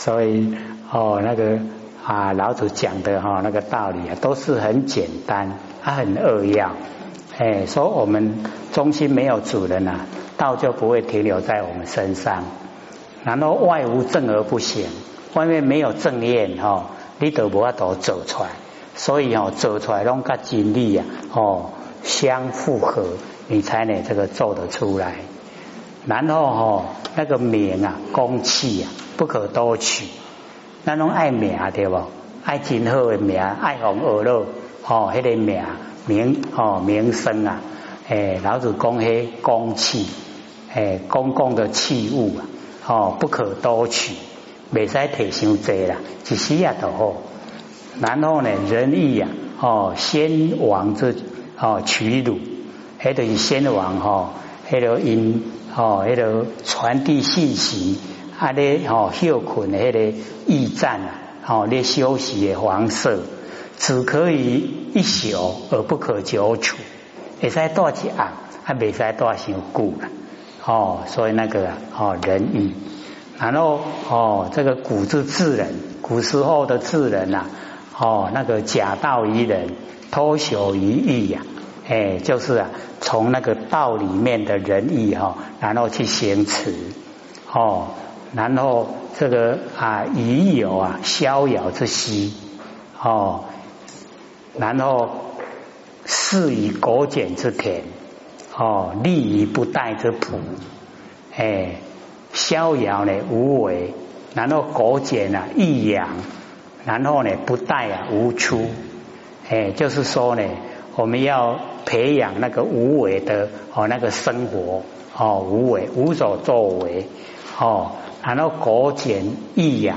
所以哦，那个啊，老祖讲的哈那个道理啊，都是很简单，它很扼要。哎，说我们中心没有主人啊，道就不会停留在我们身上。然后外无正而不行，外面没有正念哈，你都无法都走出来。所以哦，走出来拢跟经历啊哦相符合，你才能这个做得出来。然后哦，那个名啊，公气啊，不可多取。那种爱名对不？爱真好的名，爱红耳乐哦，迄个名名哦名声啊，诶，老子讲迄公器，诶，公共的器物啊，哦，不可多取，未使提伤济啦，一时也都好。然后呢，仁义呀，哦，先王之哦取辱，迄等是先王哈，迄个因哦，迄个传递信息。啊！咧吼休困的迄个驿站啊，吼咧休息的房舍，只可以一宿而不可久处，会使多一暗，还未使多伤久啦。哦，所以那个哦仁义，然后哦这个古之智人，古时候的智人呐，哦那个假道于人，偷朽于义呀，哎，就是啊从那个道里面的仁义哈，然后去行持哦。然后这个啊，已有啊逍遥之息哦，然后适以果简之田哦，利于不殆之朴，哎，逍遥呢无为，然后果简啊易养，然后呢不殆啊无出，哎，就是说呢，我们要培养那个无为的哦那个生活哦无为无所作为哦。然后果简易养，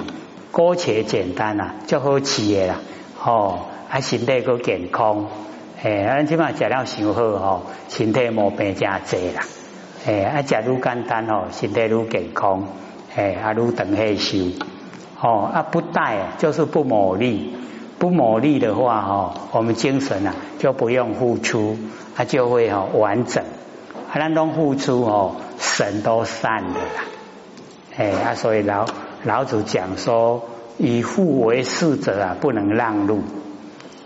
果且简单啦，就好吃的啦，哦，啊身体够健康，诶，咱起码食了上好哦，身体毛病真济啦，诶，啊食愈简单哦，身体愈健康，诶，啊愈长寿寿，哦，啊不带就是不磨砺，不磨砺的话哦，我们精神啊就不用付出，它就会哦完整，啊咱拢付出哦，神都散了啦。哎啊，所以老老子讲说，以富为事者啊，不能让路。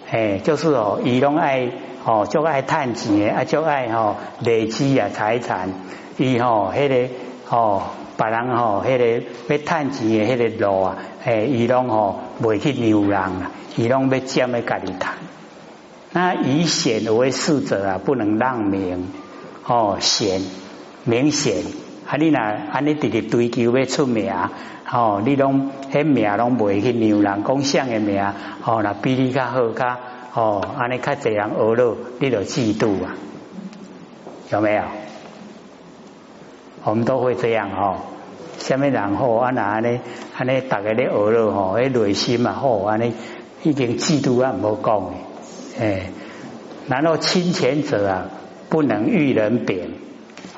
哎，就是哦，以拢爱哦，就爱探钱啊，就爱哦累积啊财产。伊吼，迄个哦，别人吼，迄个要探钱的迄个路啊，哎，伊拢吼未去牛人啊，伊拢要占的家己谈。那以显为事者啊，不能让名哦，显明显。啊！你若安尼直直追求要出名，吼，你拢迄名拢袂去牛人讲啥的名，吼，那比你较好较，吼，安尼较侪人学了，你就嫉妒啊？有没有？我们都会这样吼，下面人好，安那安尼安尼，大家咧学了吼，迄内心嘛好，安尼已经嫉妒啊，唔好讲诶。然后亲前者啊，不能遇人贬。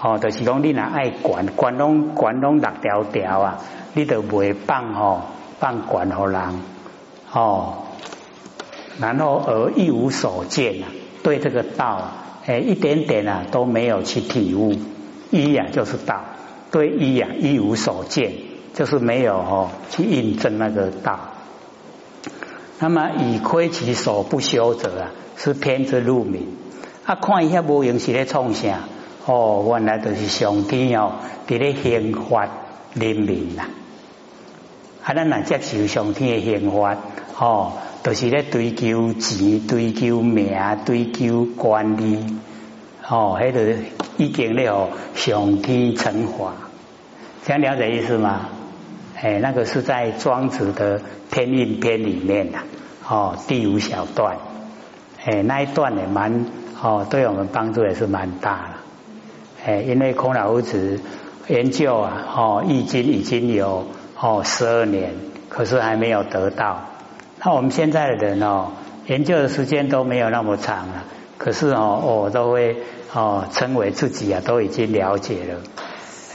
哦，就是讲你若爱管管拢管拢六条条啊，你都袂放吼放管互人哦，然后而一无所见啊，对这个道诶一点点啊都没有去体悟，一呀就是道，对一呀一无所见，就是没有哦去印证那个道。那么以亏其所不修者啊，是偏之入迷啊，看一下无用是咧创啥？哦，原来都是上天哦，伫咧刑罚人民呐。啊，咱若接受上天的刑罚，哦，都是咧追求钱、追求名、追求权利，哦，迄个已经咧哦，上天惩罚，这样了解意思吗？哎，那个是在庄子的天运篇里面的哦，第五小段，哎，那一段也蛮哦，对我们帮助也是蛮大的。哎，因为孔老夫子研究啊，哦，易经已经有哦十二年，可是还没有得到。那我们现在的人哦，研究的时间都没有那么长了，可是哦，我都会哦称为自己啊都已经了解了，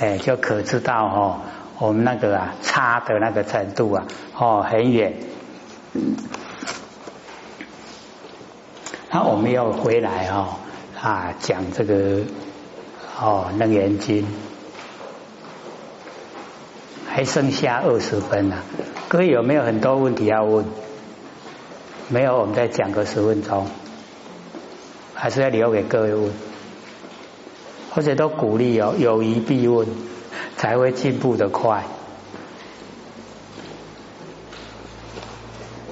哎，就可知道哦，我们那个啊差的那个程度啊，哦很远。那我们要回来哦啊讲这个。哦，楞严经，还剩下二十分了。各位有没有很多问题要问？没有，我们再讲个十分钟，还是要留给各位问，或者都鼓励哦，有疑必问，才会进步的快。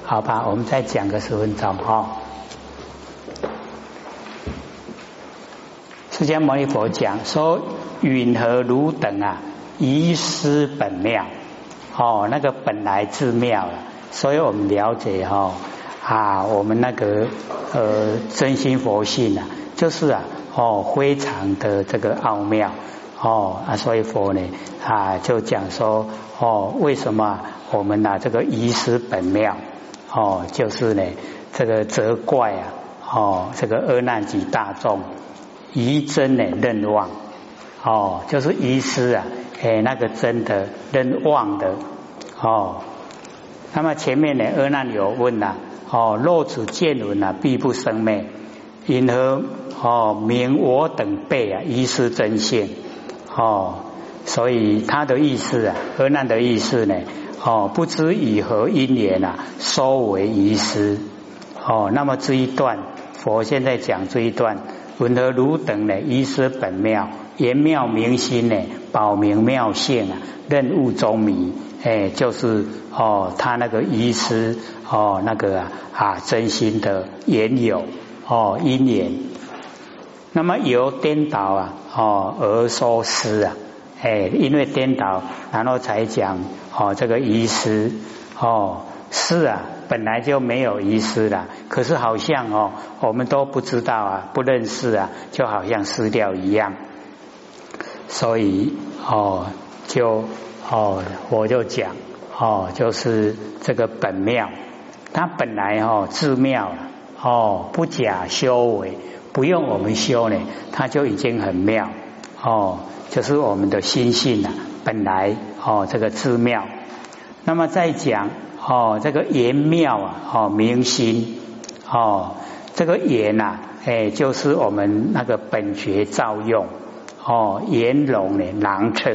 好吧，我们再讲个十分钟哈。释迦牟尼佛讲说，允和汝等啊，遗失本妙哦，那个本来自妙了，所以我们了解哈啊，我们那个呃真心佛性啊，就是啊哦非常的这个奥妙哦啊，所以佛呢啊就讲说哦，为什么我们拿这个遗失本妙？哦，就是呢，这个责怪啊，哦，这个阿难及大众疑真呢任妄，哦，就是遗失啊，哎，那个真的任妄的，哦，那么前面呢，阿难有问呐，哦，若此见闻啊，必不生灭，因何哦名我等辈啊遗失真性，哦，所以他的意思啊，阿难的意思呢？哦，不知以何因缘啊，收为遗失。哦，那么这一段，佛现在讲这一段，闻何汝等呢？遗失本妙，言妙明心呢，保明妙性啊，任务中迷。哎，就是哦，他那个遗失哦，那个啊，真心的缘有哦，因缘。那么由颠倒啊，哦而收失啊。哎，因为颠倒，然后才讲哦，这个遗失哦，是啊，本来就没有遗失了，可是好像哦，我们都不知道啊，不认识啊，就好像失掉一样，所以哦，就哦，我就讲哦，就是这个本妙，它本来哦自妙哦，不假修为，不用我们修呢，它就已经很妙。哦。就是我们的心性啊，本来哦这个自妙，那么再讲哦这个言妙啊哦明心哦这个言呐哎就是我们那个本觉造用哦言龙呢囊测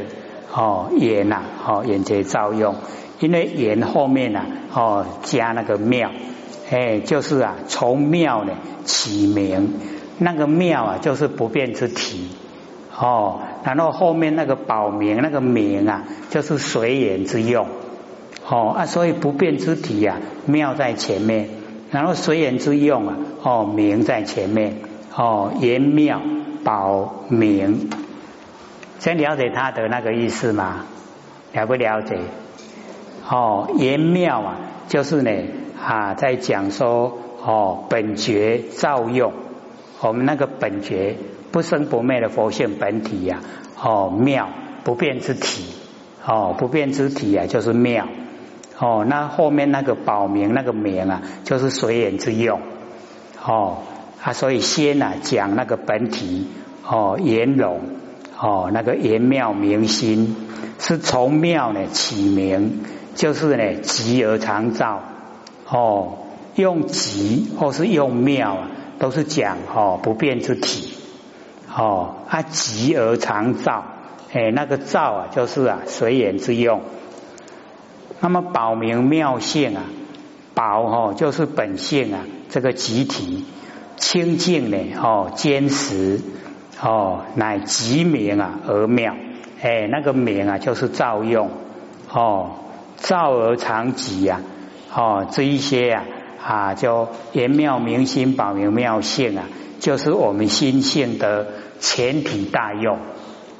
哦言呐哦眼觉照用，因为言后面呐哦加那个妙哎就是啊从妙呢起名，那个妙啊就是不变之体。哦，然后后面那个宝名那个名啊，就是随缘之用。哦啊，所以不变之体啊，妙在前面，然后随缘之用啊，哦明在前面。哦，言妙保明，先了解他的那个意思吗？了不了解？哦，言妙啊，就是呢啊，在讲说哦，本觉造用，我们那个本觉。不生不灭的佛性本体呀，哦妙不变之体，哦不变之体啊就是妙，哦那后面那个宝名那个名啊就是随缘之用，哦啊所以先啊讲那个本体，哦圆融，哦那个圆妙明心是从妙呢起名，就是呢极而常照，哦用极或是用妙啊都是讲哦不变之体。哦，啊，极而常照，哎，那个照啊，就是啊，随缘之用。那么保明妙性啊，保哦，就是本性啊，这个集体清净呢，哦，坚实哦，乃极明啊而妙，哎，那个明啊，就是照用哦，照而常极呀，哦，这一些啊啊，叫言妙明心，保明妙性啊，就是我们心性的。全体大用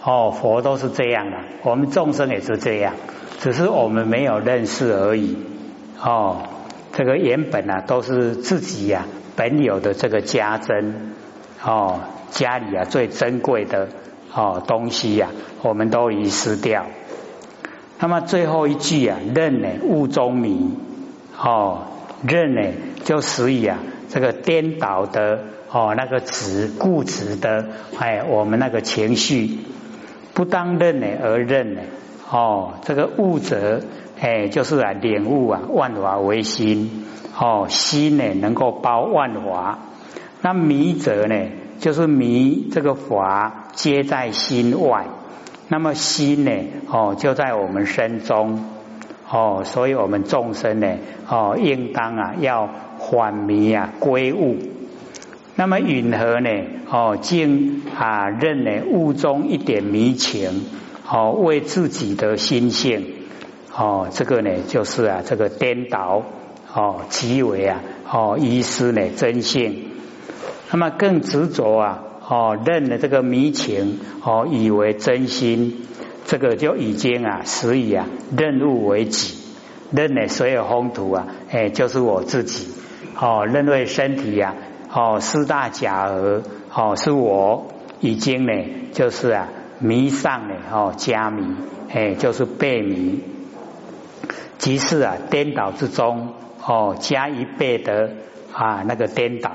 哦，佛都是这样的，我们众生也是这样，只是我们没有认识而已哦。这个原本啊，都是自己呀本有的这个家珍哦，家里啊最珍贵的哦东西呀，我们都遗失掉。那么最后一句啊，认呢物中迷哦，认呢就使以啊这个颠倒的。哦，那个执固执的，哎，我们那个情绪不当认呢而认呢，哦，这个悟者，哎，就是啊领悟啊万法为心，哦，心呢能够包万法，那迷者呢就是迷这个法皆在心外，那么心呢，哦，就在我们身中，哦，所以我们众生呢，哦，应当啊，要反迷啊，归悟。那么允和呢，哦，竟啊认呢悟中一点迷情，哦，为自己的心性，哦，这个呢，就是啊，这个颠倒，哦，即为啊，哦，遗失呢真性。那么更执着啊，哦，认了这个迷情，哦，以为真心，这个就已经啊，实以啊，认物为己，认了所有风土啊，哎，就是我自己，哦，认为身体呀，哦，四大假儿，哦，是我已经呢，就是啊，迷上了，哦，加迷，哎，就是被迷，即是啊，颠倒之中，哦，加一倍的啊，那个颠倒。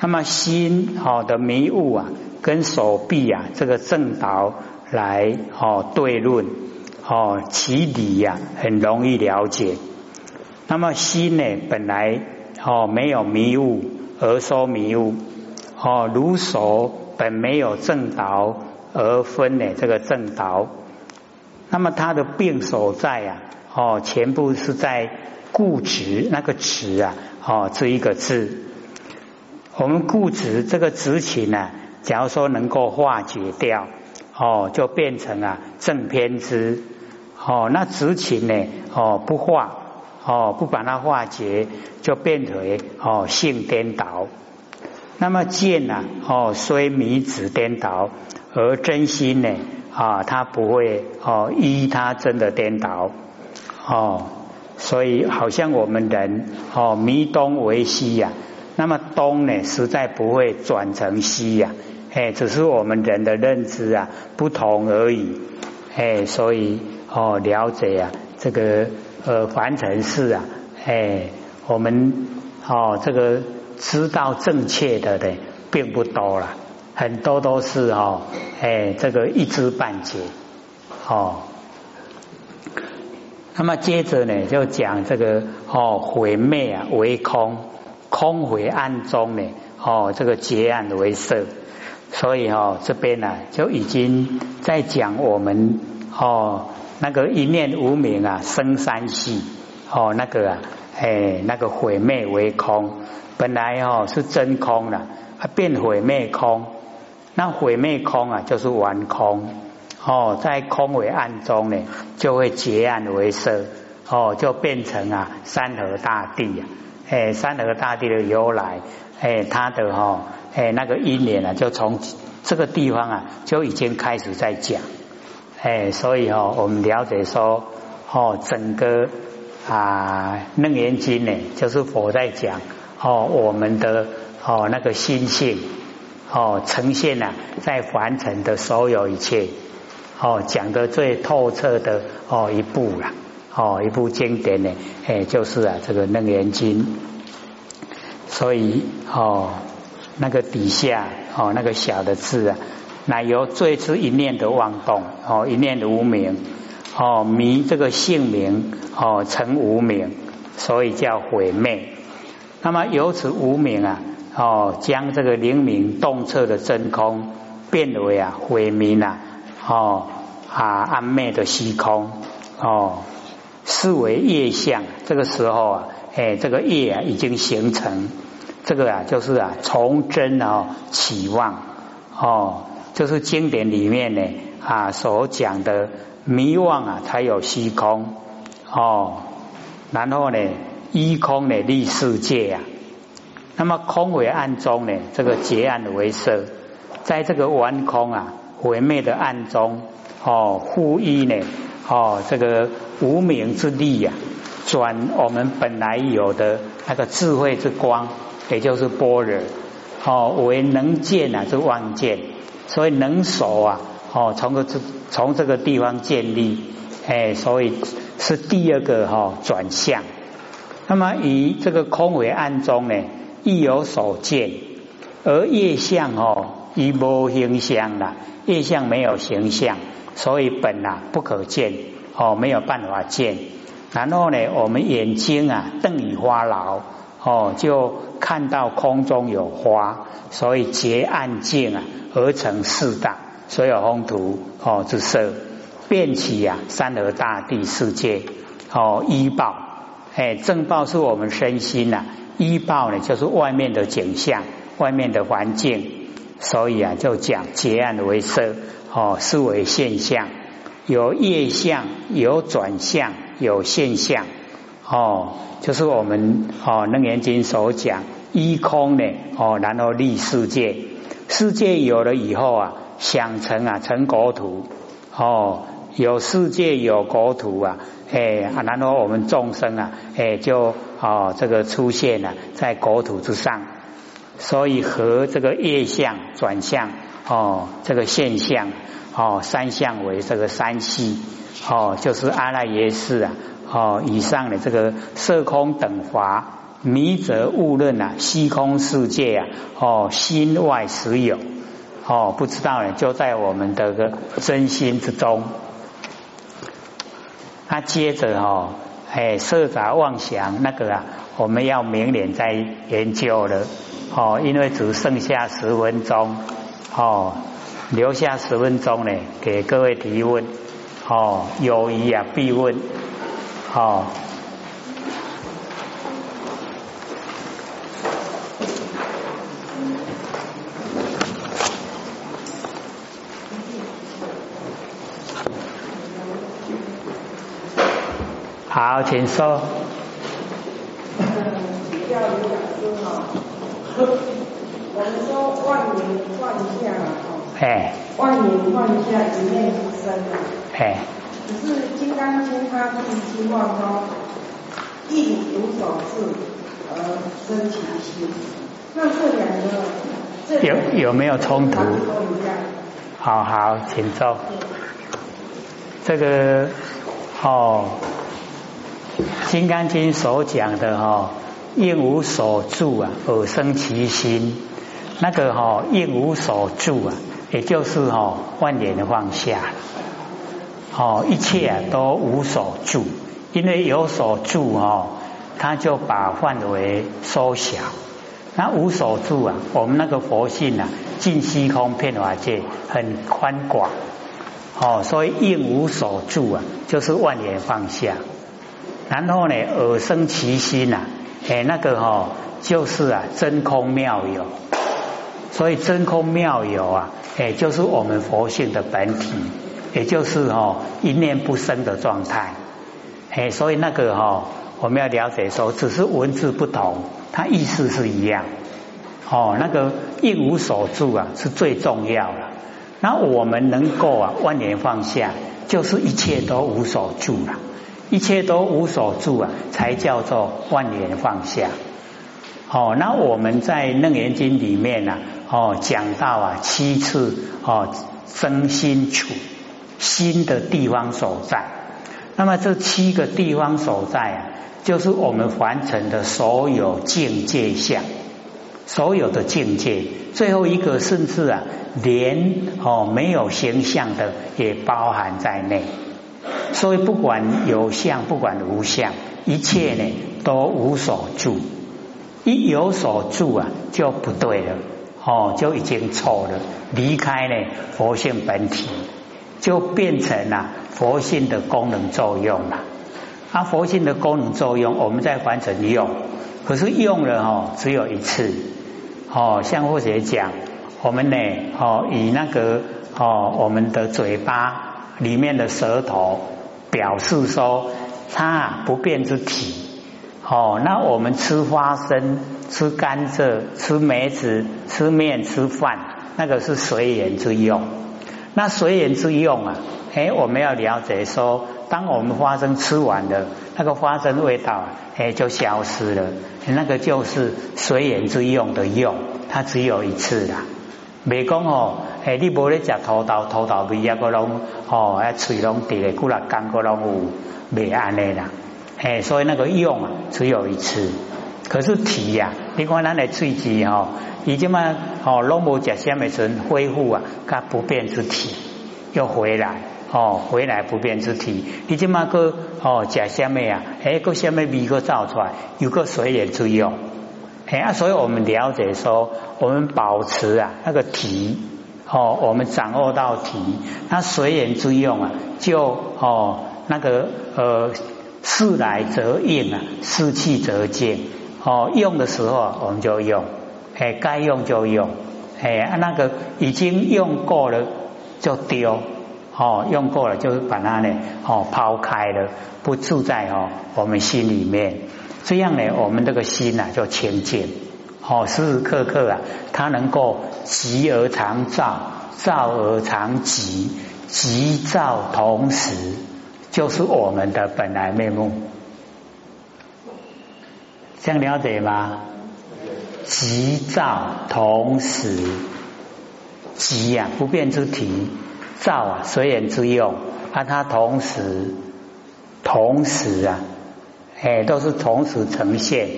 那么心好的迷雾啊，跟手臂啊这个正道来哦对论哦其理呀很容易了解。那么心呢本来哦没有迷雾而说迷雾哦如手没有正道而分呢这个正道。那么它的病所在啊哦全部是在固执那个执啊哦这一个字。我们固执这个执情呢，假如说能够化解掉，哦，就变成啊正偏执，哦，那执情呢，哦不化，哦不把它化解，就变为哦性颠倒。那么见呢，哦虽迷子颠倒，而真心呢，啊它不会哦依它真的颠倒，哦，所以好像我们人哦迷东为西呀。那么东呢，实在不会转成西呀，哎，只是我们人的认知啊不同而已，哎，所以哦了解啊这个呃凡尘事啊，哎，我们哦这个知道正确的的并不多了，很多都是哦，哎，这个一知半解，哦，那么接着呢就讲这个哦毁灭啊为空。空回暗中呢？哦，这个结暗为色，所以哦，这边呢就已经在讲我们哦那个一念无明啊生三系哦那个啊哎那个毁灭为空，本来哦是真空了，它变毁灭空，那毁灭空啊就是完空。哦，在空为暗中呢就会结暗为色。哦，就变成啊山河大地啊。哎，三河大地的由来，哎，它的哈，哎，那个因缘啊，就从这个地方啊，就已经开始在讲，哎，所以哦，我们了解说，哦，整个啊《楞严经》呢，就是佛在讲，哦，我们的哦那个心性，哦，呈现啊，在凡尘的所有一切，哦，讲的最透彻的哦一部了。哦，一部经典呢，哎，就是啊，这个《楞严经》，所以哦，那个底下哦，那个小的字啊，乃由最初一念的妄动，哦，一念的无名，哦，迷这个姓名，哦，成无名，所以叫毁灭。那么由此无名啊，哦，将这个灵明洞彻的真空变为啊毁灭啊，哦啊暗昧的虚空，哦。视为业相，这个时候啊，哎，这个业啊已经形成，这个啊就是啊从真啊起望哦，就是经典里面呢啊所讲的迷妄啊才有虚空哦，然后呢依空呢立世界啊，那么空为暗中呢，这个结暗为色，在这个完空啊毁灭的暗中哦，呼依呢。哦，这个无名之力呀，转我们本来有的那个智慧之光，也就是般若，哦，为能见啊，是望见，所以能守啊，哦，从个这从这个地方建立，哎，所以是第二个哈转向。那么以这个空为暗中呢，亦有所见，而业相哦，亦无形象啦，业相没有形象。所以本啊不可见哦，没有办法见。然后呢，我们眼睛啊瞪以花劳哦，就看到空中有花，所以结暗镜啊而成四大。所有风土哦之色，变起呀山河大地世界哦依报，哎正报是我们身心呐，依报呢就是外面的景象，外面的环境，所以啊就讲结案为色哦是为现象，有业相，有转向，有现象哦，就是我们哦楞严经所讲依空呢哦然后立世界，世界有了以后啊。想成啊，成国土哦，有世界有国土啊，哎，然后我们众生啊，哎，就哦，这个出现了在国土之上，所以和这个业相转向哦，这个现象哦，三相为这个三系哦，就是阿赖耶识啊哦，以上的这个色空等法迷则误认啊，虚空世界啊哦，心外实有。哦，不知道呢，就在我们的个真心之中。那接着哦，哎，色杂妄想那个啊，我们要明年再研究了。哦，因为只剩下十分钟，哦，留下十分钟呢，给各位提问。哦，有疑啊必问。哦。好，请说。比较有讲说哈，我们说万年万象啊，哎，万年万象一念之生啊，哎，只是《金刚经》它第七话说：“一无所事而生其心，那这两个有有没有冲突？好好，请坐。这个哦。《金刚经》所讲的哈，应无所住啊，而生其心。那个哈，应无所住啊，也就是哈，万年放下。哦，一切啊都无所住，因为有所住哈，他就把范围缩小。那无所住啊，我们那个佛性啊，尽虚空遍法界很宽广。哦，所以应无所住啊，就是万年放下。然后呢，耳生其心呐，哎，那个哈，就是啊，真空妙有，所以真空妙有啊，哎，就是我们佛性的本体，也就是哈一念不生的状态，哎，所以那个哈，我们要了解说，只是文字不同，它意思是一样，哦，那个一无所住啊，是最重要了。那我们能够啊万年放下，就是一切都无所住了。一切都无所住啊，才叫做万年放下。哦，那我们在楞严经里面呢，哦，讲到啊七次哦真心处心的地方所在。那么这七个地方所在啊，就是我们凡尘的所有境界相，所有的境界。最后一个甚至啊，连哦没有形象的也包含在内。所以不管有相，不管无相，一切呢都无所住。一有所住啊，就不对了，哦，就已经错了，离开呢佛性本体，就变成了佛性的功能作用了。啊，佛性的功能作用，我们在凡尘用，可是用了哦，只有一次。哦，像或者讲，我们呢，哦，以那个哦，我们的嘴巴。里面的舌头表示说，它不变之体。哦，那我们吃花生、吃甘蔗、吃梅子、吃面、吃饭，那个是随缘之用。那随缘之用啊，哎，我们要了解说，当我们花生吃完了，那个花生味道哎就消失了，那个就是随缘之用的用，它只有一次啦。未讲哦，诶，你无咧食土豆，土豆味啊，个拢哦，啊，喙拢滴咧，骨力干个拢有，未安尼啦。诶，所以那个用啊，只有一次。可是体呀，你看咱的喙齿吼，伊即嘛，哦，拢无食虾米阵恢复啊，甲不变之体又回来，哦，回来不变之体，你即嘛个哦，食虾米啊，诶，个虾米味个造出来，有个水也之用。哎啊，所以我们了解说，我们保持啊那个体哦，我们掌握到体，那随缘之用啊，就哦那个呃，事来则应啊，事去则见。哦，用的时候我们就用，哎，该用就用，哎，那个已经用过了就丢，哦，用过了就把它呢，哦，抛开了，不住在哦我们心里面，这样呢，我们这个心呐就清净，哦，时时刻刻啊，它能够急而常照，照而常急，急照同时，就是我们的本来面目。这样了解吗？急躁同时，急啊不变之体，照啊随缘之用，啊它同时同时啊，哎都是同时呈现，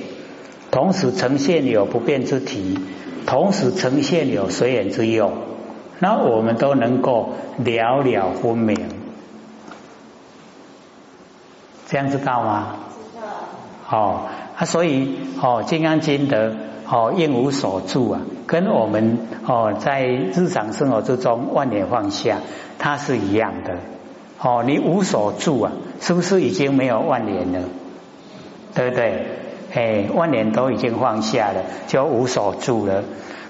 同时呈现有不变之体，同时呈现有随缘之用，那我们都能够了了分明，这样知道吗？知道。好。啊，所以哦，《金刚经》的哦应无所住啊，跟我们哦在日常生活之中万年放下，它是一样的。哦，你无所住啊，是不是已经没有万年了？对不对？哎，万年都已经放下了，就无所住了。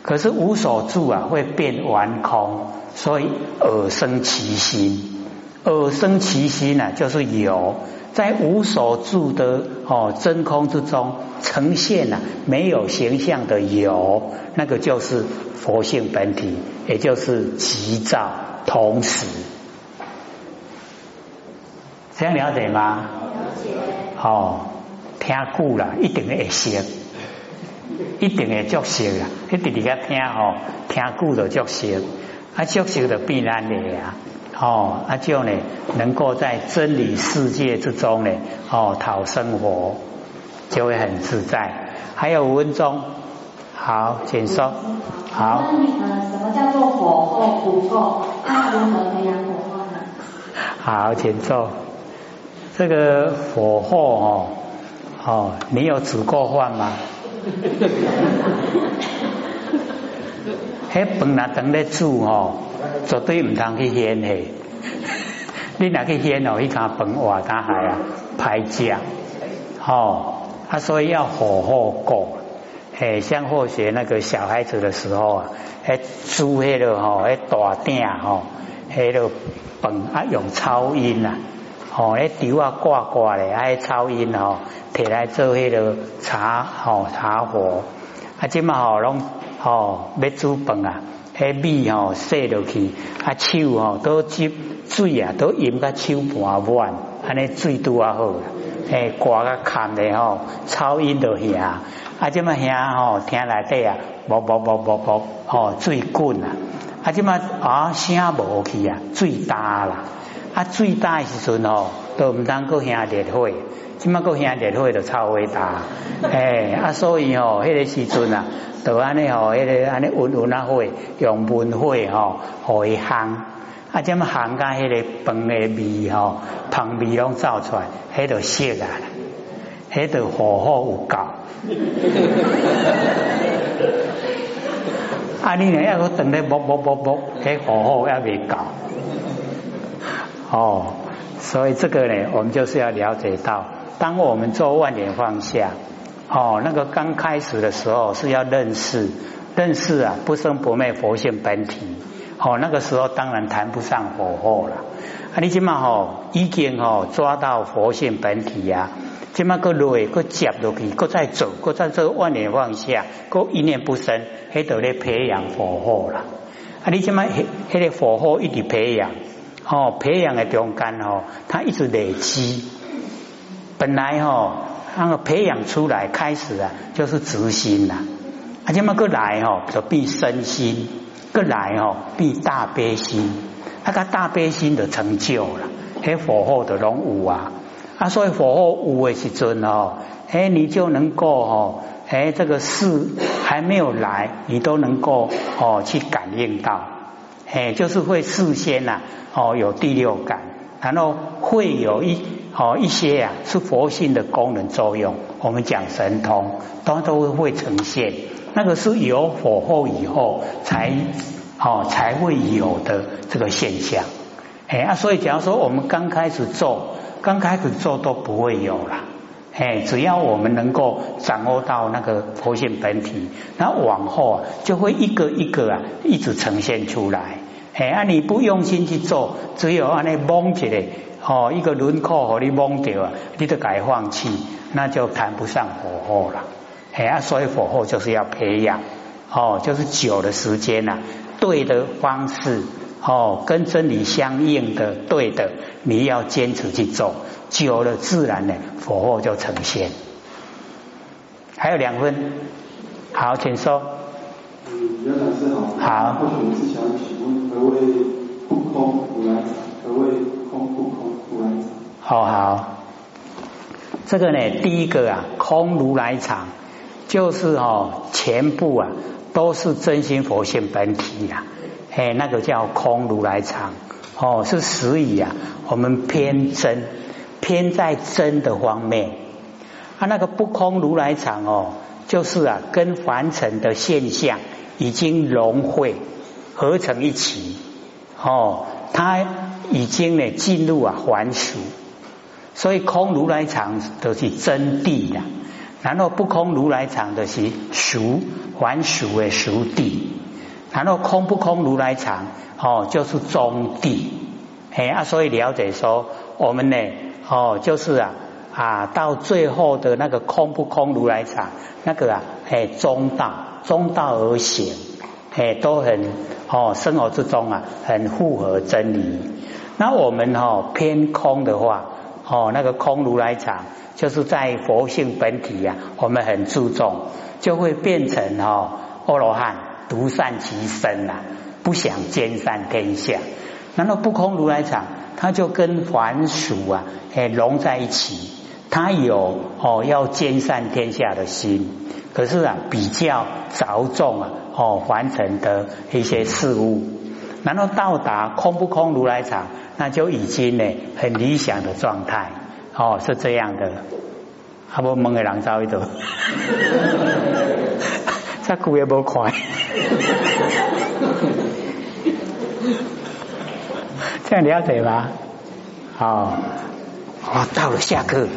可是无所住啊，会变完空，所以耳生其心，耳生其心呢，就是有。在无所住的哦真空之中呈现了没有形象的有，那个就是佛性本体，也就是急躁同时。这样了解吗？了解。哦，听久了一定会熟，一定会作熟啦。一直伫遐听哦，听久就作熟，啊作熟就必然的啊。哦，那就呢，能够在真理世界之中呢，哦，讨生活就会很自在。还有五分钟，好，请说。好。那呃，什么叫做火候不够？那如何培养火候呢？好，请坐。这个火候哦，哦，你有煮过饭吗？迄饭若等咧煮吼，绝对唔通去掀嘿。你若去掀哦，一卡饭活它还啊排浆，吼啊，所以要火候够。嘿，像或学那个小孩子的时候啊，迄煮迄个吼，迄大鼎吼，迄个饭啊用超音啊，吼，迄丢啊挂挂咧，啊超音吼，摕来做迄个茶吼茶火，啊，即嘛吼拢。哦，要煮饭啊，迄米吼洗落去，啊手吼都接水啊，都淹个手半满，安尼水拄啊好，诶挂个看咧吼，超音都响，啊即么响吼，听内底啊，啵啵啵啵啵，吼水滚啊，啊即么啊声无去啊，水大啦，啊水大的时阵吼，都毋当够响热火。即么个兄弟会就超伟大，哎啊，所以吼，迄个时阵啊，都安尼吼，迄个安尼温温啊火，用温火吼，互伊烘，啊，这么烘甲迄个饭的味吼，汤味拢走出来，迄就熟啊，迄就火候有够。啊，你呢要个等咧啵啵啵啵，迄火候还未够。哦，所以这个呢，我们就是要了解到。当我们做万年放下，哦，那个刚开始的时候是要认识，认识啊，不生不灭佛性本体，哦，那个时候当然谈不上火候了。啊，你起码吼已经吼抓到佛性本体呀，起码个累个接落去，个再走，个在这万年放下，个一念不生，喺度咧培养火候了。啊，你起码迄迄个火候一直培养，哦，培养的中间哦，它一直累积。本来哈，那个培养出来开始啊，就是执心呐。而且嘛，个来哈就必身心，个来哈必大悲心。那个大悲心的成就了，嘿火候的龙武啊，啊，所以火候武的时阵哦，哎，你就能够哦，哎，这个事还没有来，你都能够哦去感应到，哎，就是会事先呐，哦有第六感，然后会有一。好一些呀，是佛性的功能作用。我们讲神通，都都会呈现。那个是有火候以后才哦才会有的这个现象。哎啊，所以假如说我们刚开始做，刚开始做都不会有了。哎，只要我们能够掌握到那个佛性本体，那往后啊就会一个一个啊一直呈现出来。哎啊，你不用心去做，只有按那蒙起来，哦，一个轮廓和你蒙掉啊，你就改放弃，那就谈不上火候了。哎啊，所以火候就是要培养，哦，就是久的时间呐，对的方式。哦，跟真理相应的，对的，你要坚持去做，久了自然呢，佛祸就呈现。还有两分，好，请说。嗯，袁老师好。好。我是想请问何谓不空如来藏？何谓空不空如来藏？好好。这个呢，第一个啊，空如来藏，就是哦，全部啊，都是真心佛性本体呀。哎，那个叫空如来藏。哦，是实以啊，我们偏真，偏在真的方面。啊，那个不空如来藏哦，就是啊，跟凡尘的现象已经融汇合成一起。哦，它已经呢进入啊还俗，所以空如来藏都是真谛呀，然后不空如来藏的是俗还俗的俗谛。然后空不空如来藏哦，就是中地哎啊，所以了解说我们呢哦，就是啊啊，到最后的那个空不空如来藏那个啊哎中道中道而行哎都很哦生活之中啊很符合真理。那我们哦偏空的话哦那个空如来藏就是在佛性本体呀，我们很注重就会变成哦阿罗汉。独善其身呐，不想兼善天下。难道不空如来藏，他就跟凡俗啊，哎融在一起。他有哦要兼善天下的心，可是啊比较着重啊哦凡尘的一些事物。然后到达空不空如来藏，那就已经呢很理想的状态。哦，是这样的。阿不蒙个人走一朵。再久也无快，这样了解吗？好，我，到了下课。